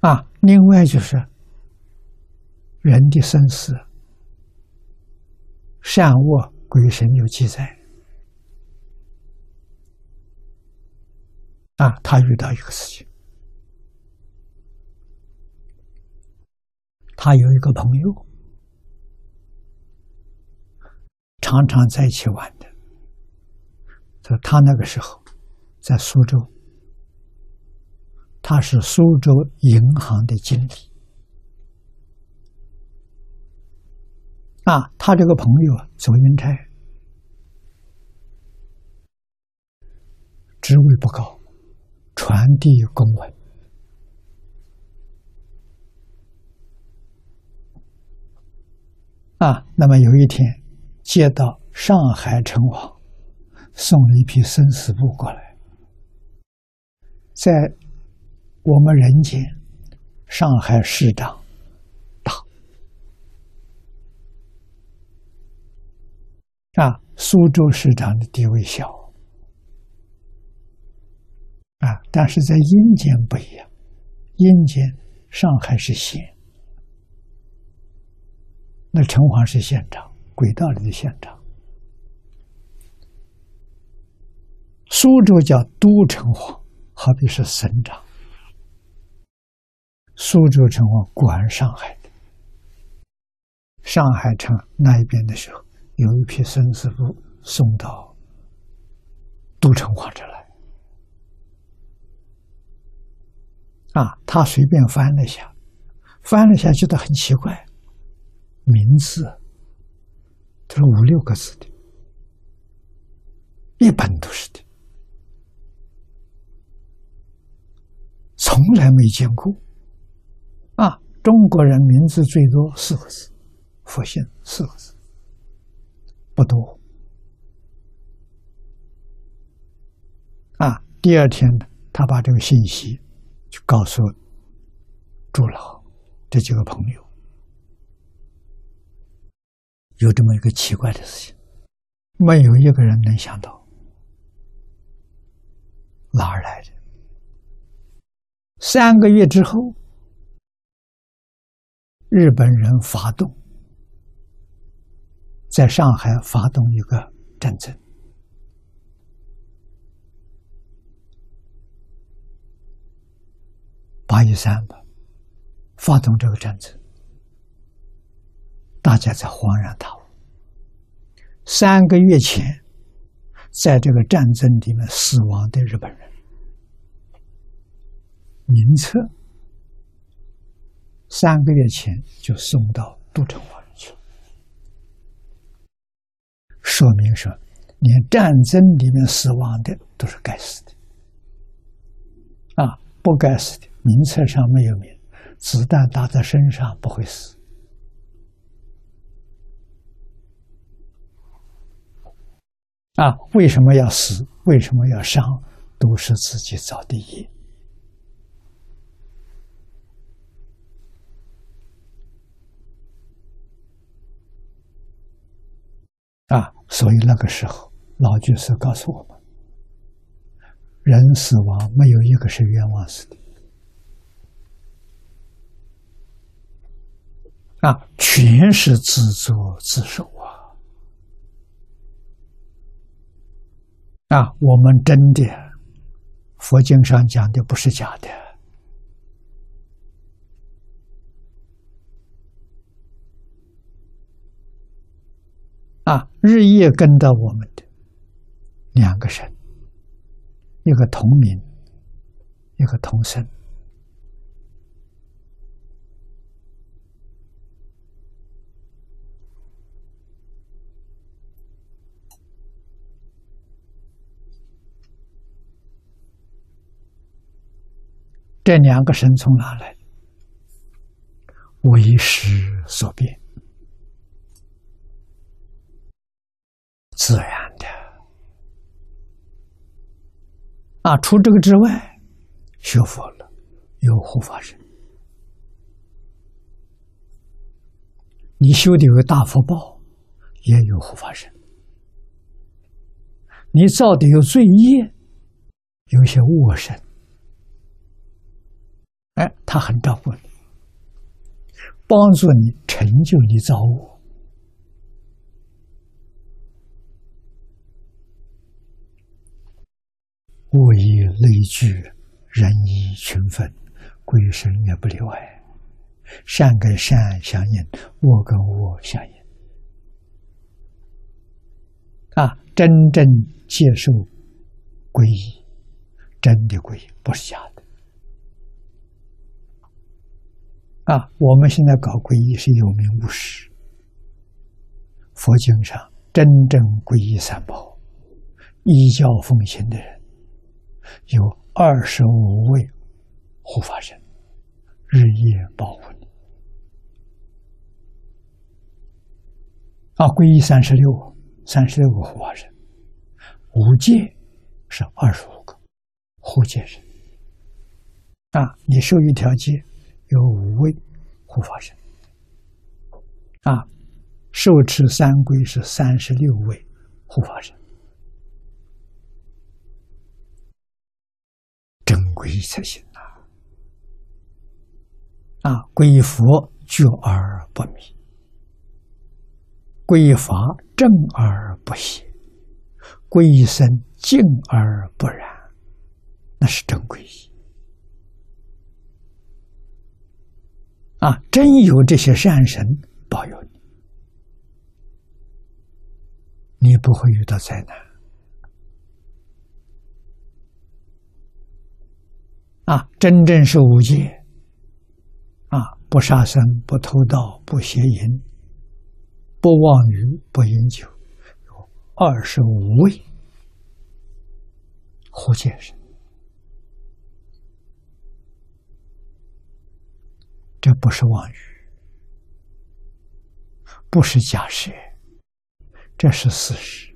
啊，另外就是人的生死，善恶鬼神有记载。啊，他遇到一个事情，他有一个朋友，常常在一起玩的。说他那个时候在苏州，他是苏州银行的经理。啊，他这个朋友啊，走阴差，职位不高。传递公文啊！那么有一天，接到上海城隍送了一批生死簿过来，在我们人间，上海市长大啊，苏州市长的地位小。啊，但是在阴间不一样，阴间上海是县，那城隍是县长，轨道里的县长。苏州叫都城隍，好比是省长。苏州城隍管上海的，上海城那一边的时候，有一批生死簿送到都城隍这来。啊，他随便翻了一下，翻了一下，觉得很奇怪，名字都是五六个字的，一本都是的，从来没见过。中国人名字最多四个字，复姓四个字，不多。啊，第二天呢，他把这个信息。就告诉朱老这几个朋友，有这么一个奇怪的事情，没有一个人能想到哪儿来的。三个月之后，日本人发动，在上海发动一个战争。八一三吧，发动这个战争，大家才恍然大悟。三个月前，在这个战争里面死亡的日本人名册，三个月前就送到都城隍去了，说明说，连战争里面死亡的都是该死的，啊，不该死的。名册上没有名，子弹打在身上不会死。啊，为什么要死？为什么要伤？都是自己造的业。啊，所以那个时候，老居士告诉我们：人死亡没有一个是冤枉死的。啊，全是自作自受啊！啊，我们真的，佛经上讲的不是假的。啊，日夜跟到我们的两个神，一个同名，一个同生。这两个神从哪来？为时所变，自然的。啊，除这个之外，学佛了有护法神，你修的有大福报，也有护法神。你造的有罪业，有些恶神。哎，他很照顾你，帮助你成就你造物。物以类聚，人以群分，鬼神也不例外。善跟善相应，恶跟恶相应。啊，真正接受皈依，真的皈依，不是假的。啊，我们现在搞皈依是有名无实。佛经上真正皈依三宝、依教奉行的人，有二十五位护法神，日夜保护你。啊，皈依三十六，三十六个护法神，五戒是二十五个护戒神。啊，你受一条戒。有五位护法神，啊，受持三规是三十六位护法神，皈依才行啊！啊，皈依佛觉而不迷，皈依法正而不邪，皈依僧静而不染，那是真皈依。啊，真有这些善神保佑你，你不会遇到灾难。啊，真正是无戒，啊，不杀生，不偷盗，不邪淫，不妄语，不饮酒，有二十五位护戒神。这不是妄语，不是假设，这是事实。